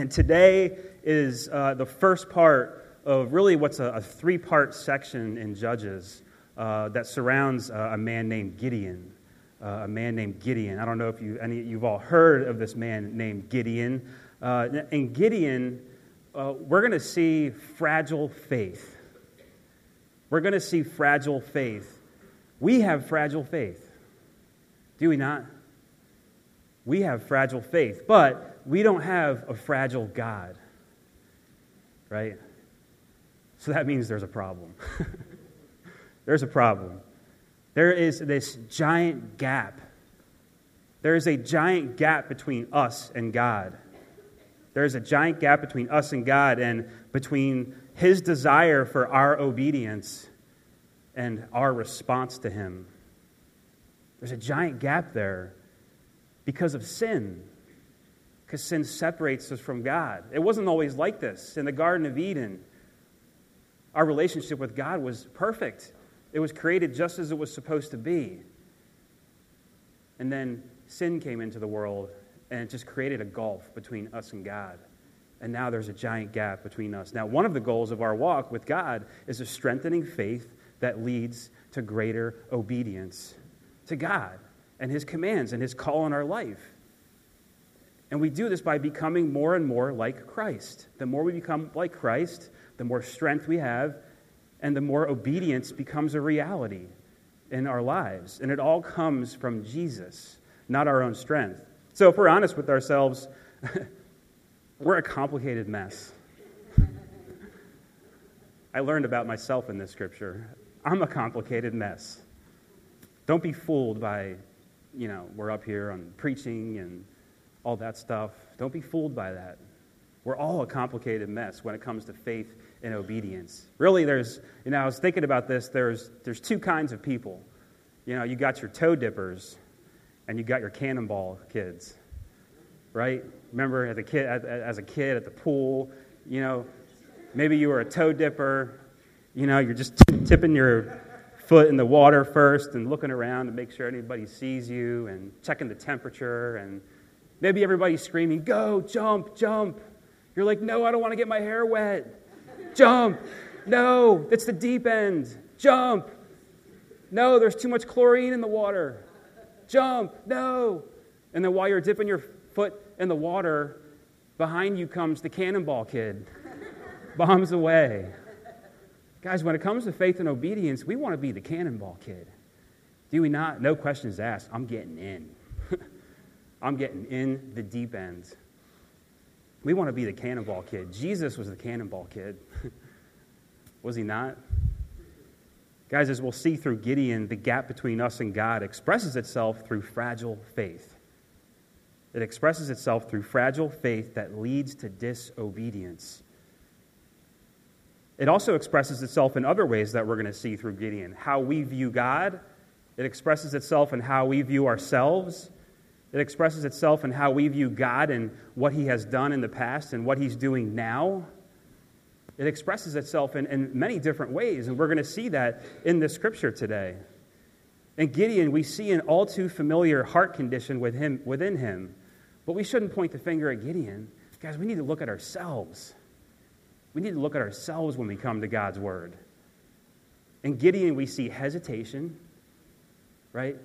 And today is uh, the first part of really what's a, a three part section in Judges uh, that surrounds uh, a man named Gideon. Uh, a man named Gideon. I don't know if you, any, you've all heard of this man named Gideon. Uh, and Gideon, uh, we're going to see fragile faith. We're going to see fragile faith. We have fragile faith. Do we not? We have fragile faith, but we don't have a fragile God. Right? So that means there's a problem. there's a problem. There is this giant gap. There is a giant gap between us and God. There is a giant gap between us and God and between His desire for our obedience and our response to Him. There's a giant gap there because of sin, because sin separates us from God. It wasn't always like this. In the Garden of Eden, our relationship with God was perfect, it was created just as it was supposed to be. And then sin came into the world and it just created a gulf between us and God. And now there's a giant gap between us. Now, one of the goals of our walk with God is a strengthening faith that leads to greater obedience to God and His commands and His call on our life. And we do this by becoming more and more like Christ. The more we become like Christ, the more strength we have, and the more obedience becomes a reality in our lives. And it all comes from Jesus, not our own strength. So, if we're honest with ourselves, we're a complicated mess. I learned about myself in this scripture. I'm a complicated mess. Don't be fooled by, you know, we're up here on preaching and all that stuff. Don't be fooled by that. We're all a complicated mess when it comes to faith and obedience. Really, there's, you know, I was thinking about this. There's, there's two kinds of people. You know, you got your toe dippers and you got your cannonball kids, right? Remember as a kid, as a kid at the pool, you know, maybe you were a toe dipper. You know, you're just tipping your foot in the water first and looking around to make sure anybody sees you and checking the temperature and maybe everybody's screaming, "Go, jump, jump!" You're like, "No, I don't want to get my hair wet." Jump. No, it's the deep end. Jump. No, there's too much chlorine in the water. Jump. No. And then while you're dipping your foot in the water, behind you comes the cannonball kid. Bombs away. Guys, when it comes to faith and obedience, we want to be the cannonball kid. Do we not? No questions asked. I'm getting in. I'm getting in the deep end. We want to be the cannonball kid. Jesus was the cannonball kid. was he not? Guys, as we'll see through Gideon, the gap between us and God expresses itself through fragile faith. It expresses itself through fragile faith that leads to disobedience. It also expresses itself in other ways that we're going to see through Gideon. How we view God, it expresses itself in how we view ourselves. It expresses itself in how we view God and what He has done in the past and what He's doing now. It expresses itself in, in many different ways, and we're going to see that in the scripture today. In Gideon, we see an all too familiar heart condition with him, within him. But we shouldn't point the finger at Gideon. Guys, we need to look at ourselves. We need to look at ourselves when we come to God's word. In Gideon, we see hesitation, right?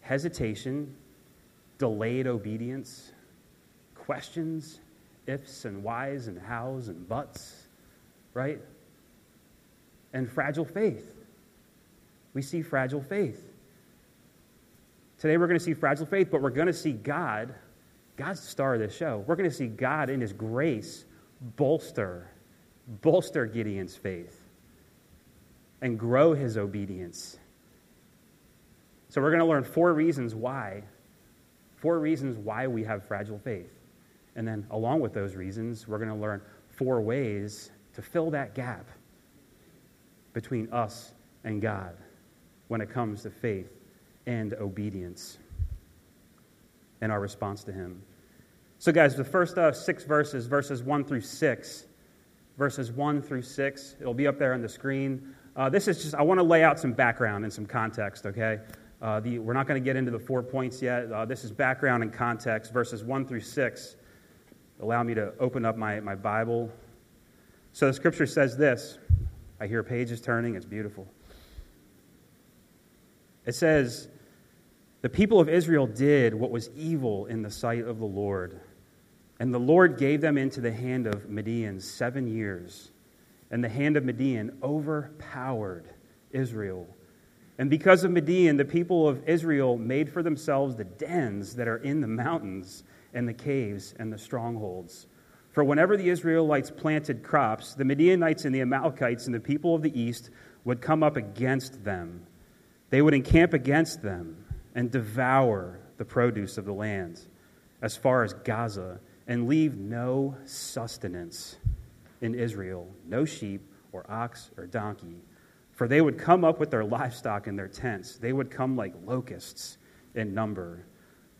Hesitation, delayed obedience, questions, ifs and whys and hows and buts, right? And fragile faith. We see fragile faith. Today we're going to see fragile faith, but we're going to see God, God's the star of this show. We're going to see God in His grace bolster bolster Gideon's faith and grow his obedience. So, we're going to learn four reasons why. Four reasons why we have fragile faith. And then, along with those reasons, we're going to learn four ways to fill that gap between us and God when it comes to faith and obedience and our response to Him. So, guys, the first uh, six verses, verses 1 through 6, verses 1 through 6. It'll be up there on the screen. Uh, this is just, I want to lay out some background and some context, okay? Uh, the, we're not going to get into the four points yet. Uh, this is background and context, verses 1 through 6. allow me to open up my, my Bible. So the scripture says this. I hear pages turning, it's beautiful. It says, The people of Israel did what was evil in the sight of the Lord. And the Lord gave them into the hand of Midian seven years. And the hand of Midian overpowered Israel. And because of Midian, the people of Israel made for themselves the dens that are in the mountains and the caves and the strongholds. For whenever the Israelites planted crops, the Midianites and the Amalekites and the people of the east would come up against them. They would encamp against them and devour the produce of the land as far as Gaza and leave no sustenance in Israel, no sheep or ox or donkey. For they would come up with their livestock and their tents. They would come like locusts in number.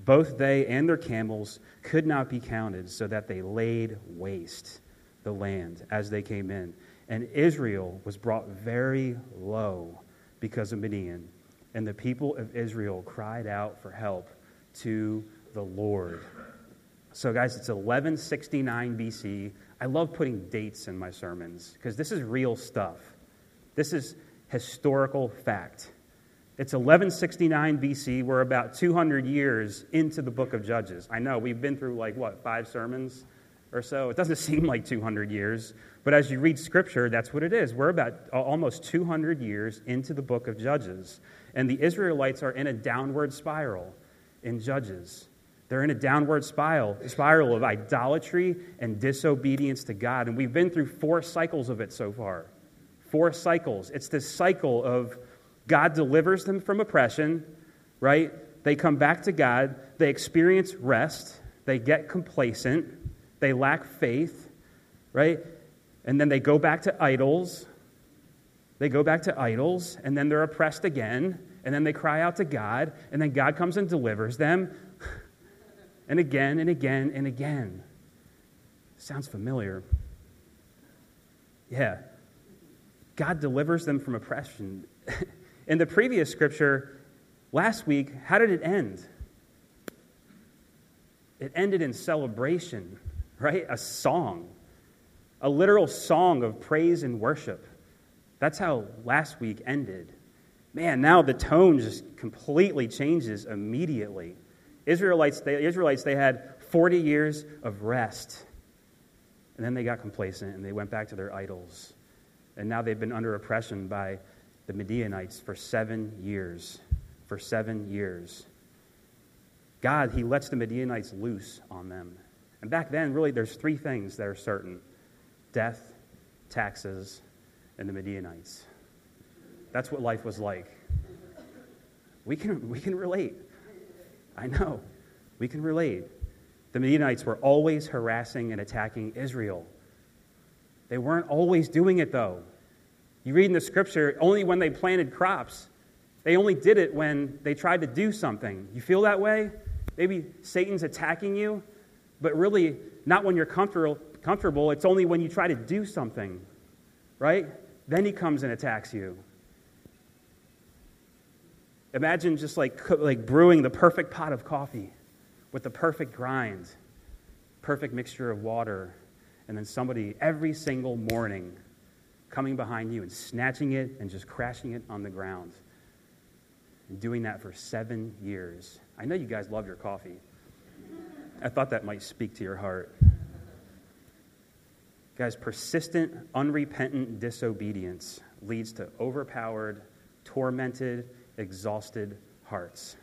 Both they and their camels could not be counted, so that they laid waste the land as they came in. And Israel was brought very low because of Midian. And the people of Israel cried out for help to the Lord. So, guys, it's 1169 BC. I love putting dates in my sermons because this is real stuff. This is historical fact. It's 1169 BC. We're about 200 years into the book of Judges. I know we've been through like what, five sermons or so? It doesn't seem like 200 years, but as you read scripture, that's what it is. We're about almost 200 years into the book of Judges, and the Israelites are in a downward spiral in Judges. They're in a downward spiral, spiral of idolatry and disobedience to God. And we've been through four cycles of it so far. Four cycles. It's this cycle of God delivers them from oppression, right? They come back to God. They experience rest. They get complacent. They lack faith, right? And then they go back to idols. They go back to idols, and then they're oppressed again. And then they cry out to God, and then God comes and delivers them. And again and again and again. Sounds familiar. Yeah. God delivers them from oppression. In the previous scripture, last week, how did it end? It ended in celebration, right? A song, a literal song of praise and worship. That's how last week ended. Man, now the tone just completely changes immediately. Israelites, the Israelites, they had 40 years of rest. And then they got complacent and they went back to their idols. And now they've been under oppression by the Midianites for seven years. For seven years. God, He lets the Midianites loose on them. And back then, really, there's three things that are certain death, taxes, and the Midianites. That's what life was like. We can, we can relate. I know. We can relate. The Midianites were always harassing and attacking Israel. They weren't always doing it, though. You read in the scripture, only when they planted crops. They only did it when they tried to do something. You feel that way? Maybe Satan's attacking you, but really not when you're comfortable. comfortable. It's only when you try to do something, right? Then he comes and attacks you. Imagine just like, like brewing the perfect pot of coffee with the perfect grind, perfect mixture of water, and then somebody every single morning coming behind you and snatching it and just crashing it on the ground. And doing that for seven years. I know you guys love your coffee. I thought that might speak to your heart. Guys, persistent, unrepentant disobedience leads to overpowered, tormented, exhausted hearts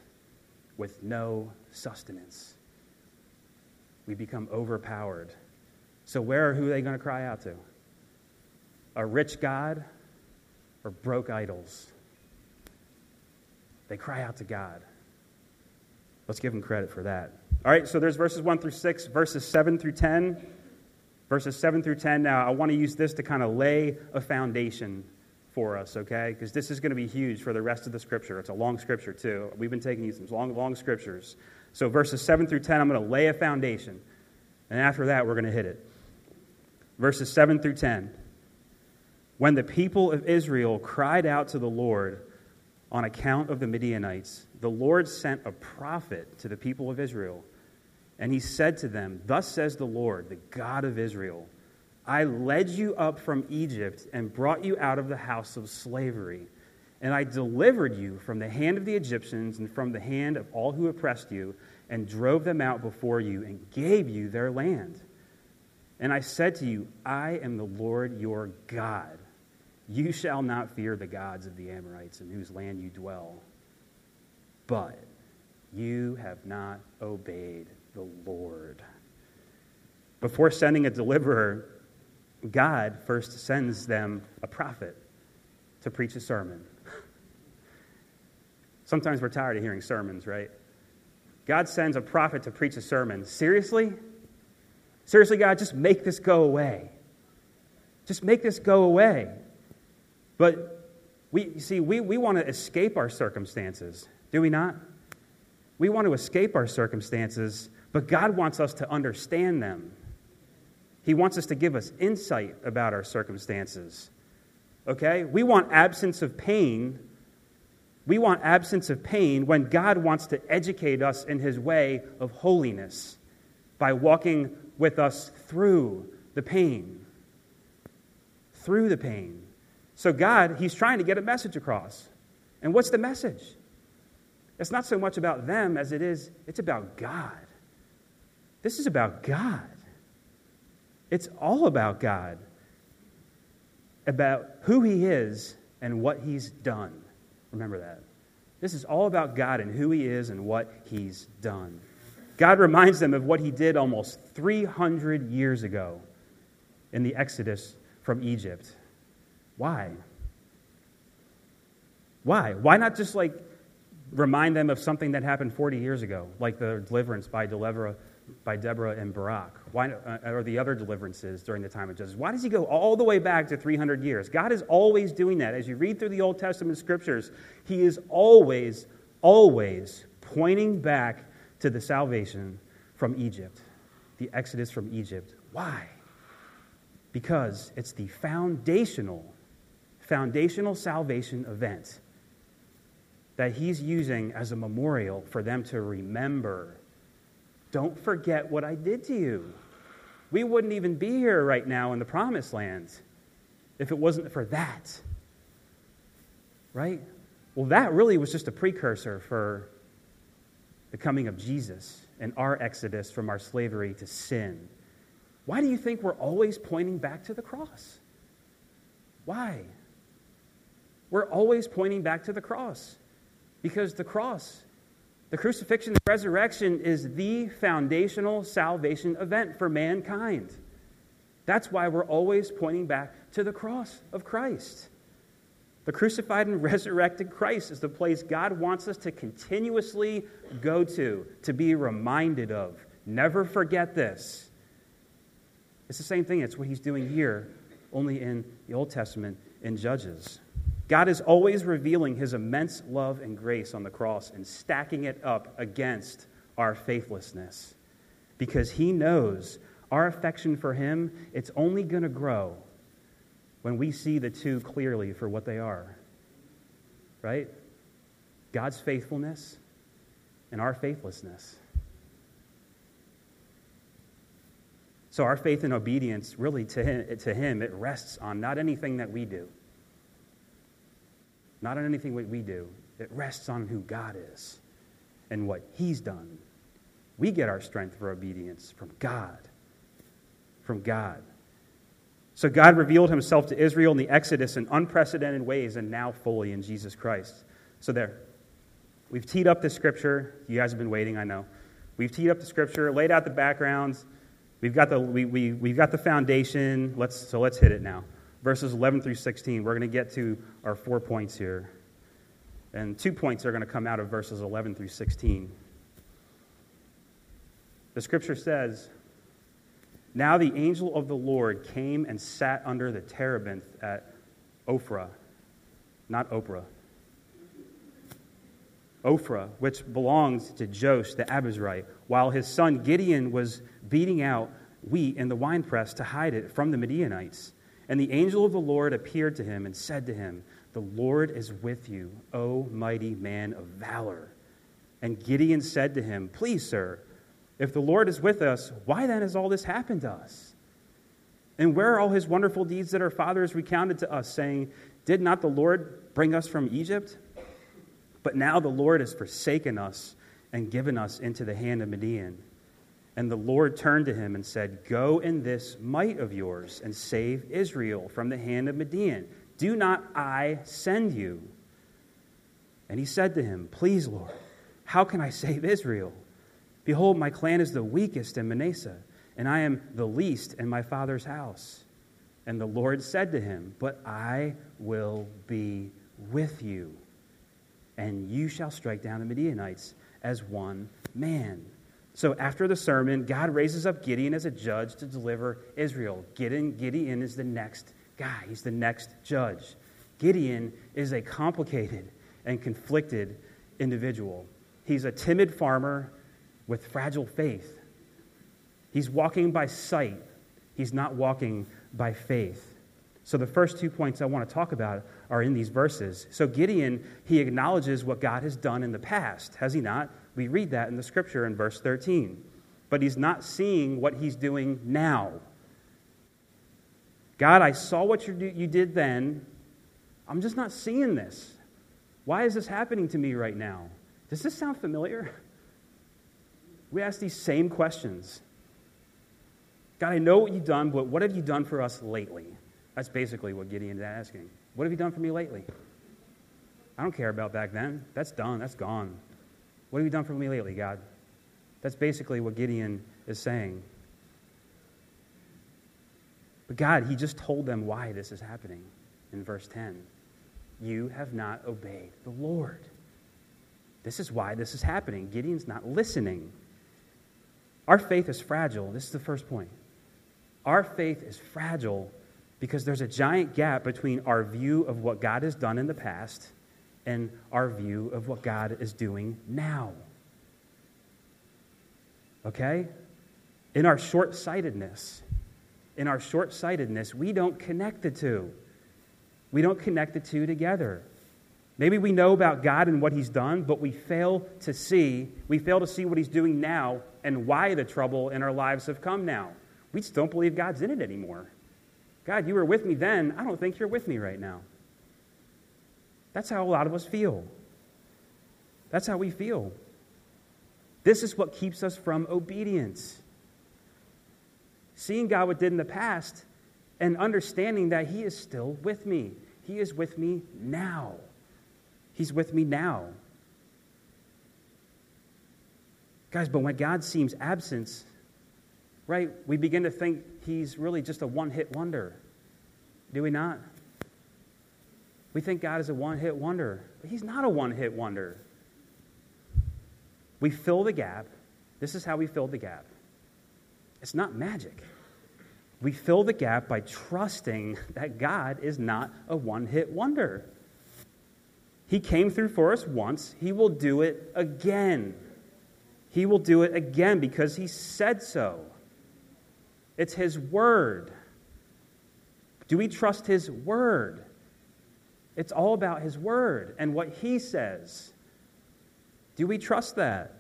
with no sustenance. We become overpowered. So, where or who are they going to cry out to? a rich God or broke idols. They cry out to God. Let's give them credit for that. All right, so there's verses 1 through 6, verses 7 through 10. Verses 7 through 10. Now, I want to use this to kind of lay a foundation for us, okay? Because this is going to be huge for the rest of the scripture. It's a long scripture, too. We've been taking these long, long scriptures. So, verses 7 through 10, I'm going to lay a foundation. And after that, we're going to hit it. Verses 7 through 10. When the people of Israel cried out to the Lord on account of the Midianites, the Lord sent a prophet to the people of Israel. And he said to them, Thus says the Lord, the God of Israel I led you up from Egypt and brought you out of the house of slavery. And I delivered you from the hand of the Egyptians and from the hand of all who oppressed you, and drove them out before you, and gave you their land. And I said to you, I am the Lord your God. You shall not fear the gods of the Amorites in whose land you dwell. But you have not obeyed the Lord. Before sending a deliverer, God first sends them a prophet to preach a sermon. Sometimes we're tired of hearing sermons, right? God sends a prophet to preach a sermon. Seriously? Seriously, God, just make this go away. Just make this go away. But we see, we, we want to escape our circumstances, do we not? We want to escape our circumstances, but God wants us to understand them. He wants us to give us insight about our circumstances. Okay? We want absence of pain. We want absence of pain when God wants to educate us in his way of holiness by walking with us through the pain. Through the pain. So, God, he's trying to get a message across. And what's the message? It's not so much about them as it is, it's about God. This is about God. It's all about God, about who He is and what He's done. Remember that. This is all about God and who He is and what He's done. God reminds them of what He did almost 300 years ago in the Exodus from Egypt. Why? Why? Why not just like remind them of something that happened 40 years ago, like the deliverance by Deborah, by Deborah and Barak, why, uh, or the other deliverances during the time of Judges. Why does he go all the way back to 300 years? God is always doing that. As you read through the Old Testament scriptures, he is always, always pointing back to the salvation from Egypt, the exodus from Egypt. Why? Because it's the foundational, foundational salvation event that he's using as a memorial for them to remember. Don't forget what I did to you. We wouldn't even be here right now in the promised land if it wasn't for that. Right? Well, that really was just a precursor for the coming of Jesus and our exodus from our slavery to sin. Why do you think we're always pointing back to the cross? Why? We're always pointing back to the cross. Because the cross, the crucifixion, the resurrection is the foundational salvation event for mankind. That's why we're always pointing back to the cross of Christ. The crucified and resurrected Christ is the place God wants us to continuously go to, to be reminded of. Never forget this. It's the same thing, it's what he's doing here, only in the Old Testament in Judges. God is always revealing his immense love and grace on the cross and stacking it up against our faithlessness because he knows our affection for him it's only going to grow when we see the two clearly for what they are right god's faithfulness and our faithlessness so our faith and obedience really to him, to him it rests on not anything that we do not on anything that we do. It rests on who God is and what He's done. We get our strength for obedience from God. From God. So God revealed Himself to Israel in the Exodus in unprecedented ways and now fully in Jesus Christ. So there. We've teed up the scripture. You guys have been waiting, I know. We've teed up the scripture, laid out the backgrounds. We've got the, we, we, we've got the foundation. Let's, so let's hit it now verses 11 through 16. We're going to get to our four points here. And two points are going to come out of verses 11 through 16. The scripture says, Now the angel of the Lord came and sat under the terebinth at Ophrah, not Oprah. Ophrah, which belongs to Joash the Abiezrite, while his son Gideon was beating out wheat in the winepress to hide it from the Midianites. And the angel of the Lord appeared to him and said to him, The Lord is with you, O mighty man of valor. And Gideon said to him, Please, sir, If the Lord is with us, why then has all this happened to us? And where are all his wonderful deeds that our fathers recounted to us, saying, Did not the Lord bring us from Egypt? But now the Lord has forsaken us and given us into the hand of Midian. And the Lord turned to him and said, Go in this might of yours and save Israel from the hand of Midian. Do not I send you? And he said to him, Please, Lord, how can I save Israel? Behold, my clan is the weakest in Manasseh, and I am the least in my father's house. And the Lord said to him, But I will be with you, and you shall strike down the Midianites as one man. So after the sermon, God raises up Gideon as a judge to deliver Israel. Gideon, Gideon is the next guy, he's the next judge. Gideon is a complicated and conflicted individual. He's a timid farmer with fragile faith. He's walking by sight, he's not walking by faith. So, the first two points I want to talk about are in these verses. So, Gideon, he acknowledges what God has done in the past, has he not? We read that in the scripture in verse 13. But he's not seeing what he's doing now. God, I saw what you, you did then. I'm just not seeing this. Why is this happening to me right now? Does this sound familiar? We ask these same questions. God, I know what you've done, but what have you done for us lately? That's basically what Gideon is asking. What have you done for me lately? I don't care about back then. That's done. That's gone. What have you done for me lately, God? That's basically what Gideon is saying. But God, he just told them why this is happening in verse 10. You have not obeyed the Lord. This is why this is happening. Gideon's not listening. Our faith is fragile. This is the first point. Our faith is fragile because there's a giant gap between our view of what God has done in the past and our view of what God is doing now. Okay? In our short sightedness, in our short sightedness, we don't connect the two. We don't connect the two together. Maybe we know about God and what He's done, but we fail to see, we fail to see what He's doing now and why the trouble in our lives have come now. We just don't believe God's in it anymore. God, you were with me then. I don't think you're with me right now. That's how a lot of us feel. That's how we feel. This is what keeps us from obedience. Seeing God what did in the past and understanding that He is still with me. He is with me now. He's with me now. Guys, but when God seems absent, right, we begin to think he's really just a one hit wonder. Do we not? We think God is a one hit wonder, but he's not a one hit wonder. We fill the gap. This is how we fill the gap. It's not magic. We fill the gap by trusting that God is not a one hit wonder. He came through for us once, He will do it again. He will do it again because he said so. It's his word. Do we trust his word? It's all about his word and what he says. Do we trust that?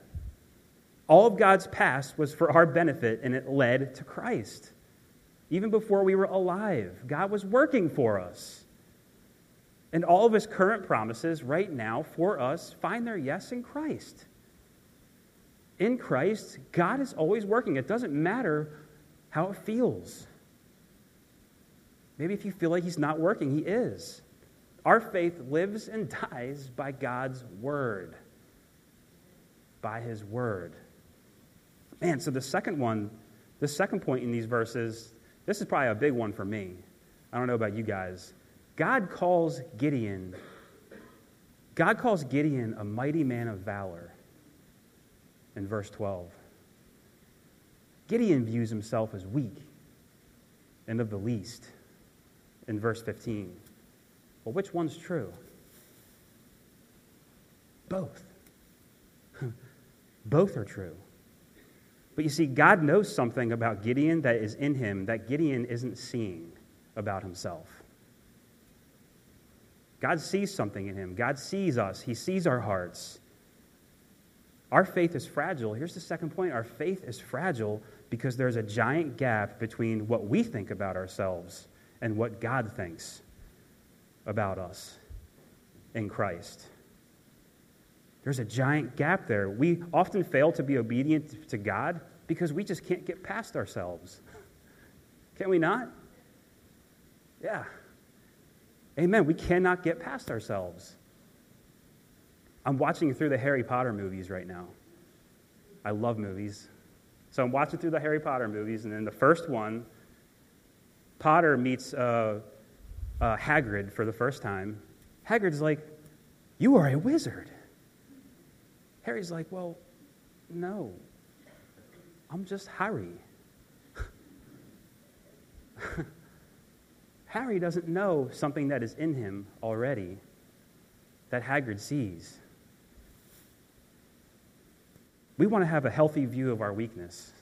All of God's past was for our benefit and it led to Christ. Even before we were alive, God was working for us. And all of his current promises right now for us find their yes in Christ in Christ, God is always working. It doesn't matter how it feels. Maybe if you feel like He's not working, He is. Our faith lives and dies by God's Word. By His Word. Man, so the second one, the second point in these verses, this is probably a big one for me. I don't know about you guys. God calls Gideon, God calls Gideon a mighty man of valor in verse 12. Gideon views himself as weak and of the least in verse 15. Well, which one's true? Both. Both are true. But you see, God knows something about Gideon that is in him that Gideon isn't seeing about himself. God sees something in him. God sees us. He sees our hearts. Our faith is fragile. Here's the second point our faith is fragile because there's a giant gap between what we think about ourselves and what God thinks about us in Christ. There's a giant gap there. We often fail to be obedient to God because we just can't get past ourselves. Can we not? Yeah. Amen. We cannot get past ourselves. I'm watching through the Harry Potter movies right now. I love movies. So I'm watching through the Harry Potter movies, and in the first one, Potter meets uh, uh, Hagrid for the first time. Hagrid's like, You are a wizard. Harry's like, Well, no, I'm just Harry. Harry doesn't know something that is in him already that Hagrid sees. We want to have a healthy view of our weakness,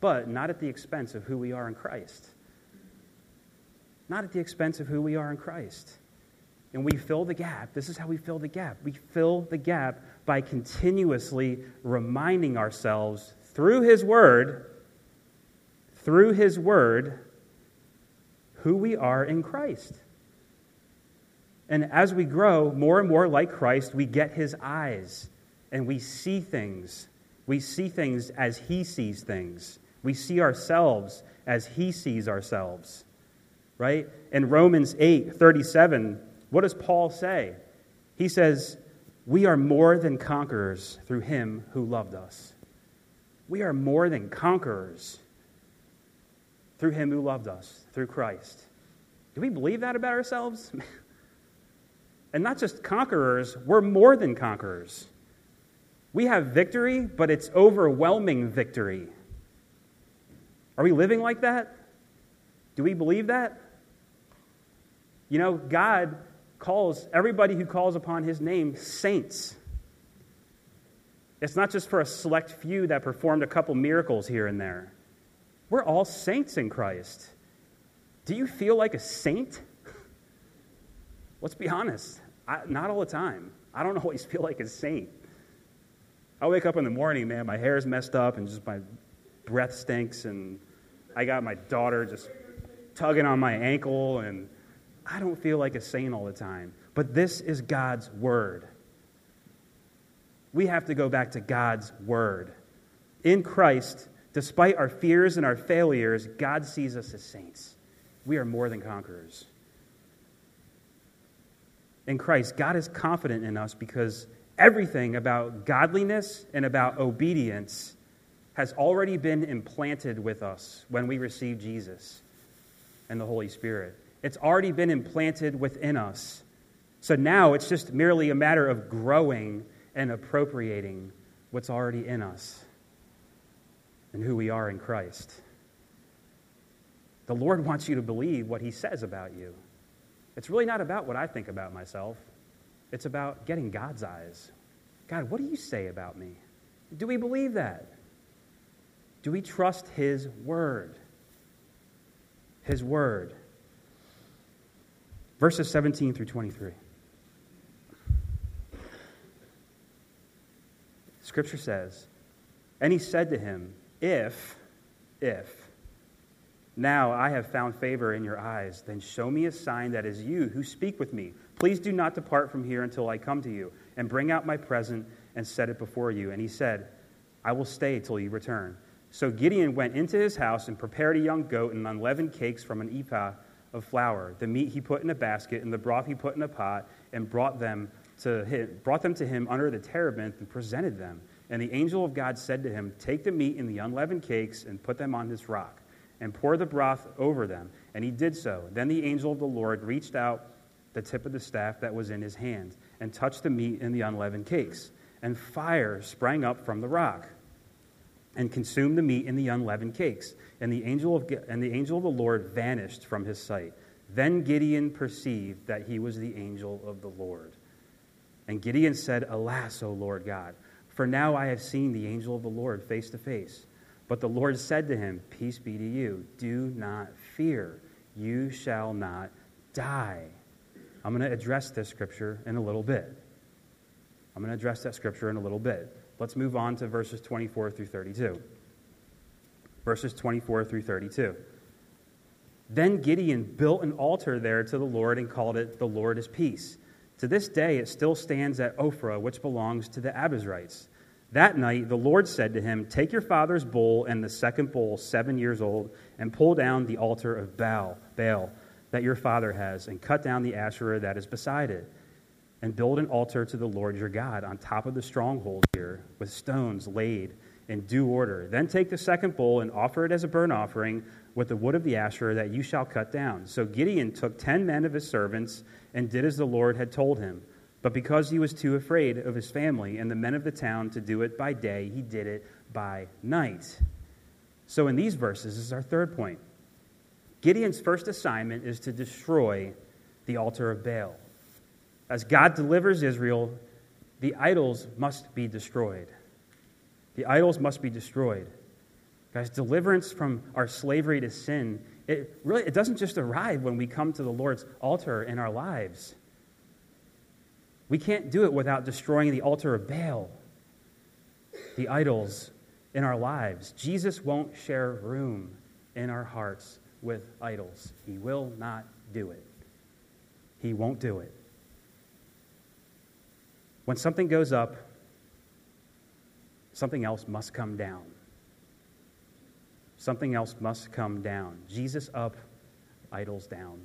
but not at the expense of who we are in Christ. Not at the expense of who we are in Christ. And we fill the gap. This is how we fill the gap. We fill the gap by continuously reminding ourselves through His Word, through His Word, who we are in Christ. And as we grow more and more like Christ, we get His eyes and we see things we see things as He sees things. We see ourselves as He sees ourselves. Right? In Romans 8 37, what does Paul say? He says, We are more than conquerors through Him who loved us. We are more than conquerors through Him who loved us, through Christ. Do we believe that about ourselves? and not just conquerors, we're more than conquerors. We have victory, but it's overwhelming victory. Are we living like that? Do we believe that? You know, God calls everybody who calls upon his name saints. It's not just for a select few that performed a couple miracles here and there. We're all saints in Christ. Do you feel like a saint? Let's be honest. I, not all the time. I don't always feel like a saint. I wake up in the morning, man, my hair's messed up and just my breath stinks, and I got my daughter just tugging on my ankle, and I don't feel like a saint all the time. But this is God's word. We have to go back to God's word. In Christ, despite our fears and our failures, God sees us as saints. We are more than conquerors. In Christ, God is confident in us because everything about godliness and about obedience has already been implanted with us when we receive Jesus and the Holy Spirit. It's already been implanted within us. So now it's just merely a matter of growing and appropriating what's already in us and who we are in Christ. The Lord wants you to believe what He says about you. It's really not about what I think about myself. It's about getting God's eyes. God, what do you say about me? Do we believe that? Do we trust His word? His word. Verses 17 through 23. Scripture says, And he said to him, If, if, now I have found favor in your eyes. Then show me a sign that is you who speak with me. Please do not depart from here until I come to you, and bring out my present and set it before you. And he said, I will stay till you return. So Gideon went into his house and prepared a young goat and unleavened cakes from an ephah of flour. The meat he put in a basket, and the broth he put in a pot, and brought them to him, brought them to him under the terebinth and presented them. And the angel of God said to him, Take the meat and the unleavened cakes and put them on this rock and pour the broth over them. And he did so. Then the angel of the Lord reached out the tip of the staff that was in his hand and touched the meat and the unleavened cakes. And fire sprang up from the rock and consumed the meat and the unleavened cakes. And the angel of, and the, angel of the Lord vanished from his sight. Then Gideon perceived that he was the angel of the Lord. And Gideon said, Alas, O Lord God, for now I have seen the angel of the Lord face to face. But the Lord said to him, Peace be to you. Do not fear. You shall not die. I'm going to address this scripture in a little bit. I'm going to address that scripture in a little bit. Let's move on to verses 24 through 32. Verses 24 through 32. Then Gideon built an altar there to the Lord and called it, The Lord is Peace. To this day, it still stands at Ophrah, which belongs to the Abiezrites. That night, the Lord said to him, Take your father's bull and the second bull, seven years old, and pull down the altar of Baal, Baal that your father has, and cut down the Asherah that is beside it and build an altar to the Lord your God on top of the stronghold here with stones laid in due order. Then take the second bull and offer it as a burnt offering with the wood of the Asherah that you shall cut down. So Gideon took ten men of his servants and did as the Lord had told him. But because he was too afraid of his family and the men of the town to do it by day, he did it by night. So in these verses is our third point. Gideon's first assignment is to destroy the altar of Baal. As God delivers Israel, the idols must be destroyed. The idols must be destroyed. Guys, deliverance from our slavery to sin, it really it doesn't just arrive when we come to the Lord's altar in our lives. We can't do it without destroying the altar of Baal, the idols in our lives. Jesus won't share room in our hearts with idols. He will not do it. He won't do it. When something goes up, something else must come down. Something else must come down. Jesus up, idols down.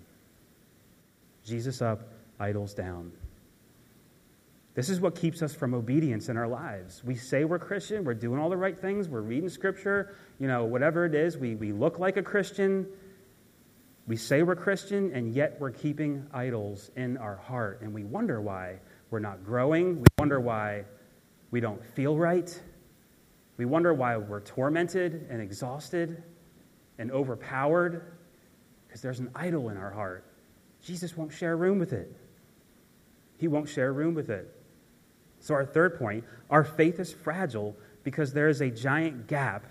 Jesus up, idols down. This is what keeps us from obedience in our lives. We say we're Christian, we're doing all the right things, we're reading scripture, you know, whatever it is, we, we look like a Christian. We say we're Christian, and yet we're keeping idols in our heart, and we wonder why we're not growing. We wonder why we don't feel right. We wonder why we're tormented and exhausted and overpowered because there's an idol in our heart. Jesus won't share room with it. He won't share room with it. So, our third point our faith is fragile because there is a giant gap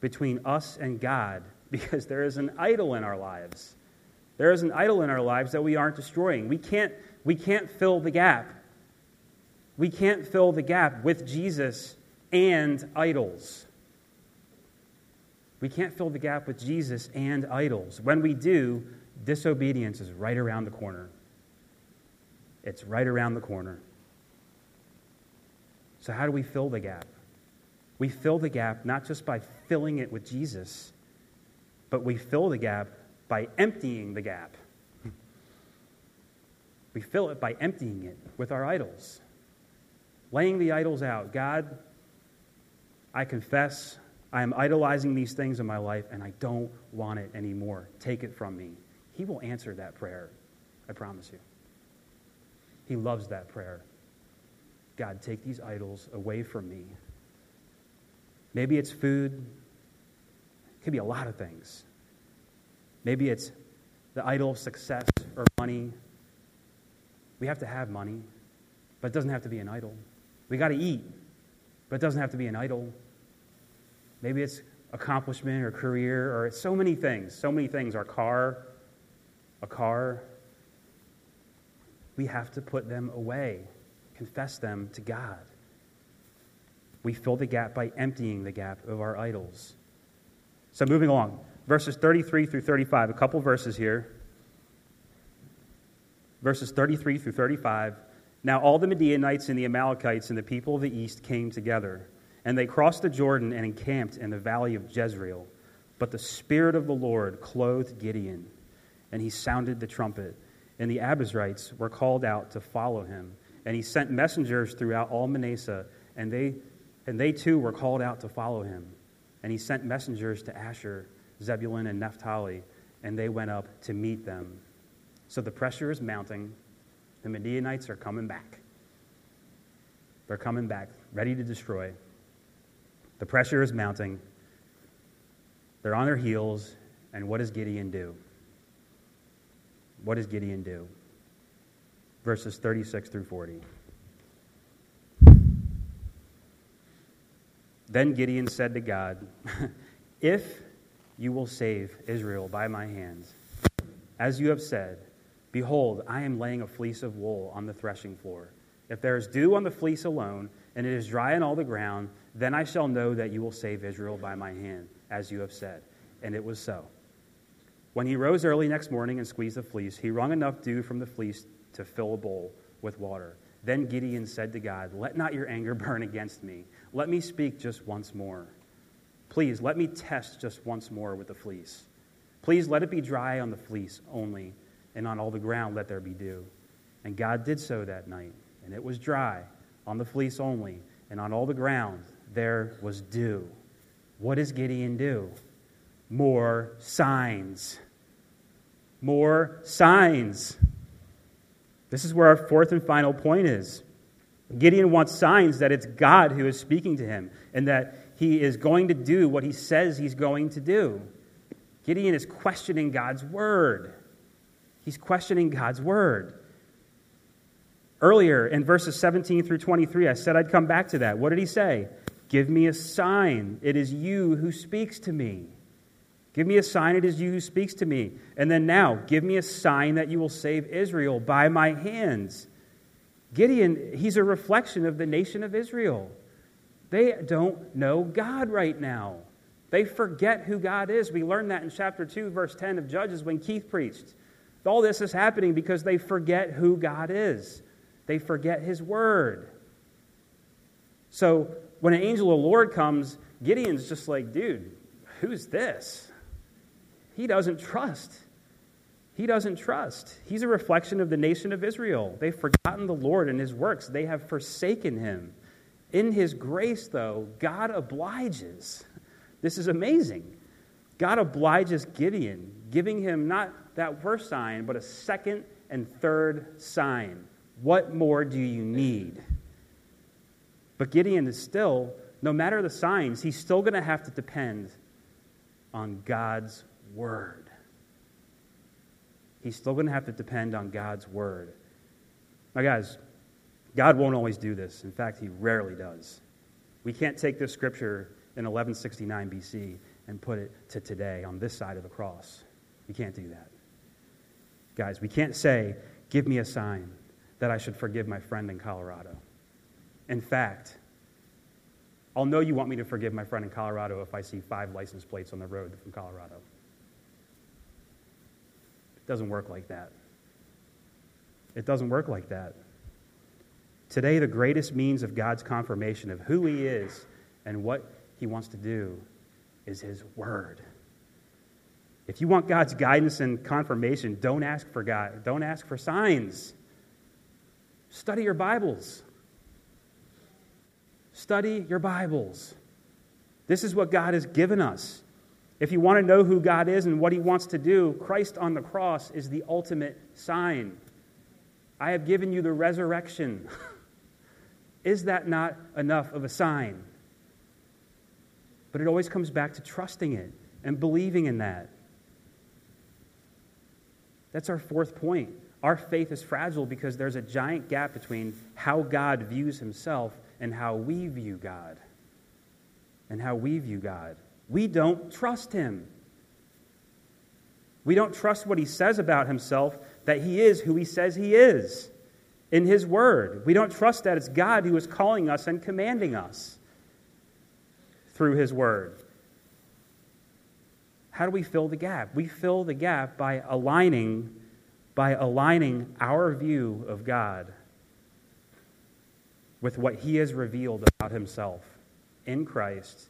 between us and God because there is an idol in our lives. There is an idol in our lives that we aren't destroying. We can't, we can't fill the gap. We can't fill the gap with Jesus and idols. We can't fill the gap with Jesus and idols. When we do, disobedience is right around the corner. It's right around the corner. So, how do we fill the gap? We fill the gap not just by filling it with Jesus, but we fill the gap by emptying the gap. We fill it by emptying it with our idols laying the idols out. God, I confess I am idolizing these things in my life and I don't want it anymore. Take it from me. He will answer that prayer. I promise you. He loves that prayer. God, take these idols away from me. Maybe it's food, it could be a lot of things. Maybe it's the idol of success or money. We have to have money, but it doesn't have to be an idol. We got to eat, but it doesn't have to be an idol. Maybe it's accomplishment or career or so many things. So many things. Our car, a car. We have to put them away, confess them to God. We fill the gap by emptying the gap of our idols. So, moving along, verses 33 through 35, a couple verses here. Verses 33 through 35. Now all the Midianites and the Amalekites and the people of the east came together, and they crossed the Jordan and encamped in the valley of Jezreel. But the Spirit of the Lord clothed Gideon, and he sounded the trumpet, and the Abiezrites were called out to follow him. And he sent messengers throughout all Manasseh, and they, and they too were called out to follow him. And he sent messengers to Asher, Zebulun, and Naphtali, and they went up to meet them. So the pressure is mounting the Midianites are coming back. They're coming back, ready to destroy. The pressure is mounting. They're on their heels, and what does Gideon do? What does Gideon do? Verses 36 through 40. Then Gideon said to God, If you will save Israel by my hands, as you have said, Behold, I am laying a fleece of wool on the threshing floor, If there is dew on the fleece alone, and it is dry on all the ground, then I shall know that you will save Israel by my hand, as you have said. And it was so. When he rose early next morning and squeezed the fleece, he wrung enough dew from the fleece to fill a bowl with water. Then Gideon said to God, Let not your anger burn against me. Let me speak just once more. Please, let me test just once more with the fleece. Please let it be dry on the fleece only, and on all the ground let there be dew. And God did so that night, and it was dry on the fleece only, and on all the ground there was dew. What does Gideon do? More signs. More signs. This is where our fourth and final point is. Gideon wants signs that it's God who is speaking to him and that he is going to do what he says he's going to do. Gideon is questioning God's word. He's questioning God's word. Earlier in verses 17 through 23, I said I'd come back to that. What did he say? Give me a sign. It is you who speaks to me. Give me a sign, it is you who speaks to me. And then now, give me a sign that you will save Israel by my hands. Gideon, he's a reflection of the nation of Israel. They don't know God right now. They forget who God is. We learned that in chapter 2, verse 10 of Judges when Keith preached. All this is happening because they forget who God is, they forget his word. So when an angel of the Lord comes, Gideon's just like, dude, who's this? He doesn't trust. He doesn't trust. He's a reflection of the nation of Israel. They've forgotten the Lord and his works, they have forsaken him. In his grace, though, God obliges. This is amazing. God obliges Gideon, giving him not that first sign, but a second and third sign. What more do you need? But Gideon is still, no matter the signs, he's still going to have to depend on God's word. He's still going to have to depend on God's word. Now, guys, God won't always do this. In fact, he rarely does. We can't take this scripture in 1169 BC and put it to today on this side of the cross. We can't do that. Guys, we can't say, Give me a sign that I should forgive my friend in Colorado. In fact, I'll know you want me to forgive my friend in Colorado if I see five license plates on the road from Colorado. It doesn't work like that. It doesn't work like that. Today, the greatest means of God's confirmation of who He is and what He wants to do is His Word. If you want God's guidance and confirmation, don't ask for God. Don't ask for signs. Study your Bibles. Study your Bibles. This is what God has given us. If you want to know who God is and what He wants to do, Christ on the cross is the ultimate sign. I have given you the resurrection. is that not enough of a sign? But it always comes back to trusting it and believing in that. That's our fourth point. Our faith is fragile because there's a giant gap between how God views himself and how we view God. And how we view God. We don't trust him. We don't trust what he says about himself, that he is who he says he is in his word. We don't trust that it's God who is calling us and commanding us through his word. How do we fill the gap? We fill the gap by aligning by aligning our view of God with what he has revealed about himself in Christ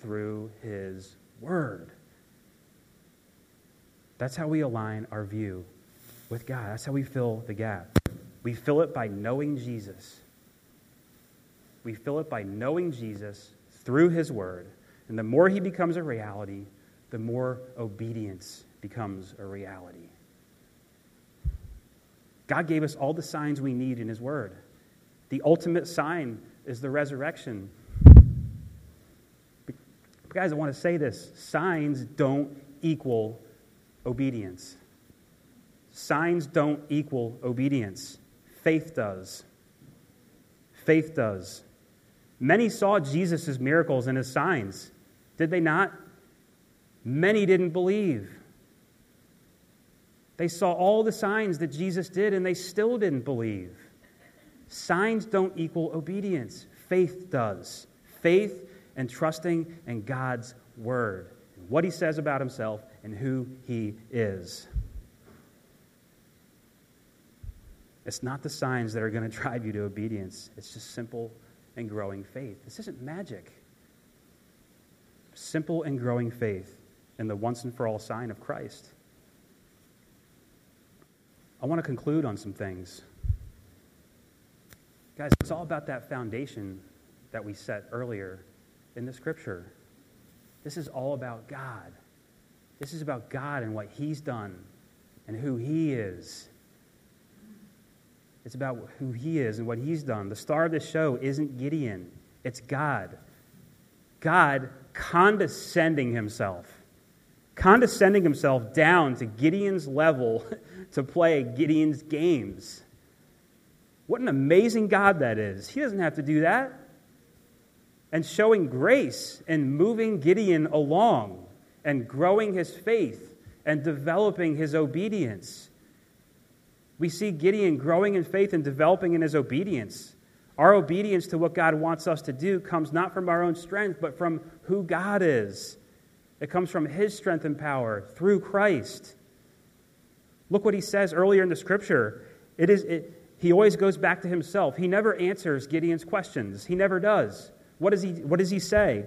through his word. That's how we align our view with God. That's how we fill the gap. We fill it by knowing Jesus. We fill it by knowing Jesus through his word. And the more he becomes a reality, the more obedience becomes a reality. God gave us all the signs we need in his word. The ultimate sign is the resurrection. But guys, I want to say this signs don't equal obedience. Signs don't equal obedience. Faith does. Faith does. Many saw Jesus' miracles and his signs. Did they not? Many didn't believe. They saw all the signs that Jesus did and they still didn't believe. Signs don't equal obedience, faith does. Faith and trusting in God's word, what he says about himself, and who he is. It's not the signs that are going to drive you to obedience, it's just simple and growing faith. This isn't magic. Simple and growing faith in the once and for all sign of Christ. I want to conclude on some things. Guys, it's all about that foundation that we set earlier in the scripture. This is all about God. This is about God and what He's done and who He is. It's about who He is and what He's done. The star of this show isn't Gideon, it's God. God condescending Himself, condescending Himself down to Gideon's level to play Gideon's games. What an amazing God that is. He doesn't have to do that. And showing grace and moving Gideon along and growing his faith and developing his obedience. We see Gideon growing in faith and developing in his obedience. Our obedience to what God wants us to do comes not from our own strength, but from who God is. It comes from his strength and power through Christ. Look what he says earlier in the scripture. It is, it, he always goes back to himself. He never answers Gideon's questions. He never does. What does he, what does he say?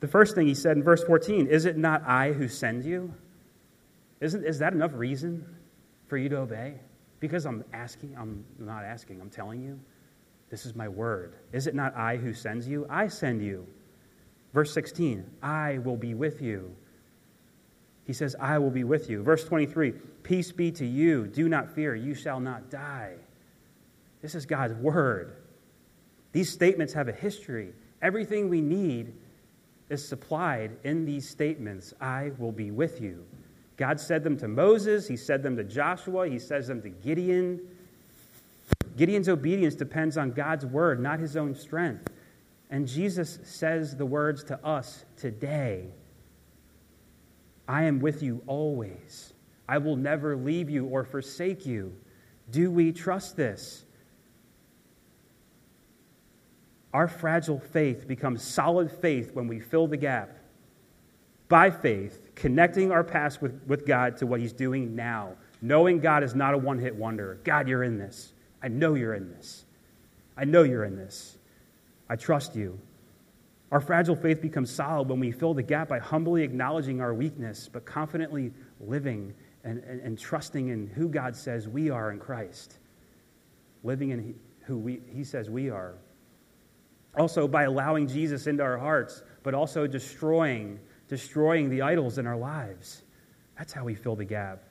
The first thing he said in verse 14 Is it not I who send you? Isn't, is that enough reason for you to obey? Because I'm asking, I'm not asking, I'm telling you. This is my word. Is it not I who sends you? I send you. Verse 16 I will be with you. He says, I will be with you. Verse 23 Peace be to you. Do not fear. You shall not die. This is God's word. These statements have a history. Everything we need is supplied in these statements I will be with you. God said them to Moses, He said them to Joshua, He says them to Gideon. Gideon's obedience depends on God's word, not his own strength. And Jesus says the words to us today I am with you always. I will never leave you or forsake you. Do we trust this? Our fragile faith becomes solid faith when we fill the gap by faith, connecting our past with, with God to what He's doing now, knowing God is not a one hit wonder. God, you're in this. I know you're in this. I know you're in this. I trust you. Our fragile faith becomes solid when we fill the gap by humbly acknowledging our weakness, but confidently living and, and, and trusting in who God says we are in Christ, living in who we, He says we are. Also, by allowing Jesus into our hearts, but also destroying, destroying the idols in our lives. That's how we fill the gap.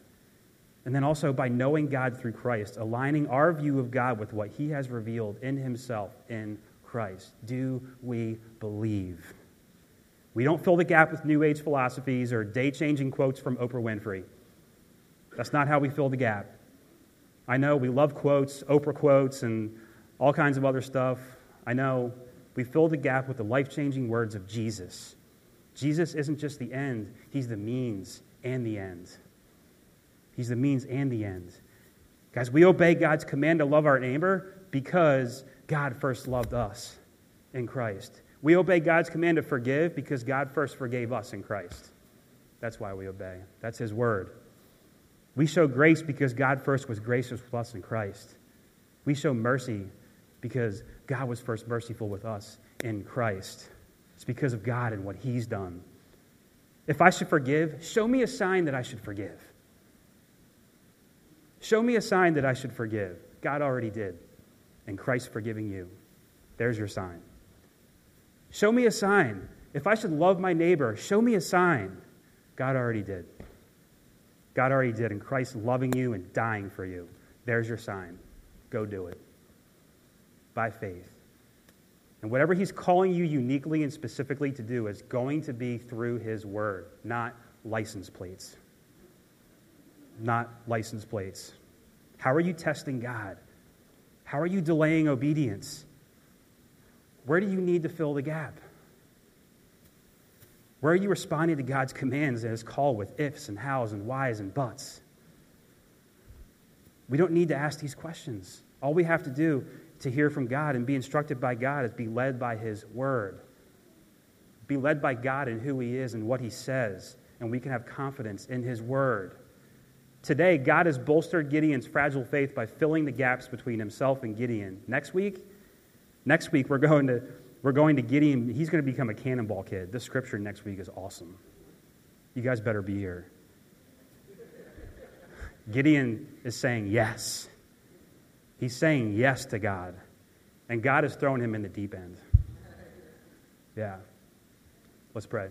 And then also by knowing God through Christ, aligning our view of God with what He has revealed in Himself in Christ? Do we believe? We don't fill the gap with New Age philosophies or day changing quotes from Oprah Winfrey. That's not how we fill the gap. I know we love quotes, Oprah quotes, and all kinds of other stuff. I know we fill the gap with the life changing words of Jesus. Jesus isn't just the end, He's the means and the end. He's the means and the end. Guys, we obey God's command to love our neighbor because God first loved us in Christ. We obey God's command to forgive because God first forgave us in Christ. That's why we obey. That's His word. We show grace because God first was gracious with us in Christ. We show mercy because God was first merciful with us in Christ. It's because of God and what He's done. If I should forgive, show me a sign that I should forgive. Show me a sign that I should forgive. God already did and Christ forgiving you. There's your sign. Show me a sign. If I should love my neighbor, show me a sign. God already did. God already did, and Christ loving you and dying for you. There's your sign. Go do it by faith. And whatever He's calling you uniquely and specifically to do is going to be through His Word, not license plates. Not license plates. How are you testing God? How are you delaying obedience? Where do you need to fill the gap? Where are you responding to God's commands and His call with ifs and hows and whys and buts? We don't need to ask these questions. All we have to do to hear from God and be instructed by God is be led by His Word. Be led by God in who He is and what He says, and we can have confidence in His Word. Today, God has bolstered Gideon's fragile faith by filling the gaps between himself and Gideon. Next week, next week we're going to we're going to Gideon. He's going to become a cannonball kid. This scripture next week is awesome. You guys better be here. Gideon is saying yes. He's saying yes to God. And God has thrown him in the deep end. Yeah. Let's pray.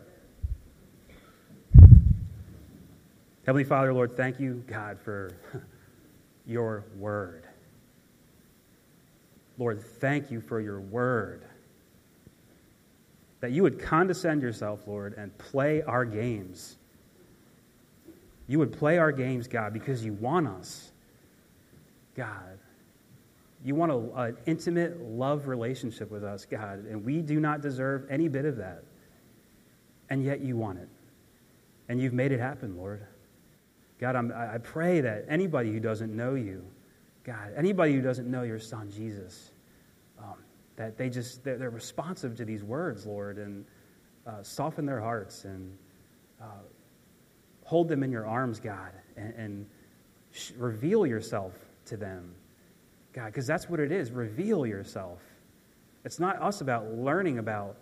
Heavenly Father, Lord, thank you, God, for your word. Lord, thank you for your word. That you would condescend yourself, Lord, and play our games. You would play our games, God, because you want us. God, you want an intimate love relationship with us, God, and we do not deserve any bit of that. And yet you want it. And you've made it happen, Lord. God, I'm, i pray that anybody who doesn't know you, God, anybody who doesn't know your son, Jesus, um, that they just, they're, they're, responsive to these words, Lord, and uh, soften their hearts and uh, hold them in your arms, God, and, and sh- reveal yourself to them, God, because that's what it is. Reveal yourself. It's not us about learning about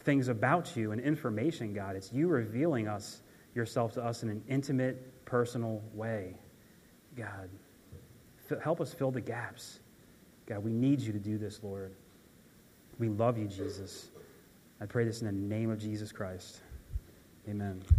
things about you and information, God. It's you revealing us yourself to us in an intimate, personal way. God, help us fill the gaps. God, we need you to do this, Lord. We love you, Jesus. I pray this in the name of Jesus Christ. Amen.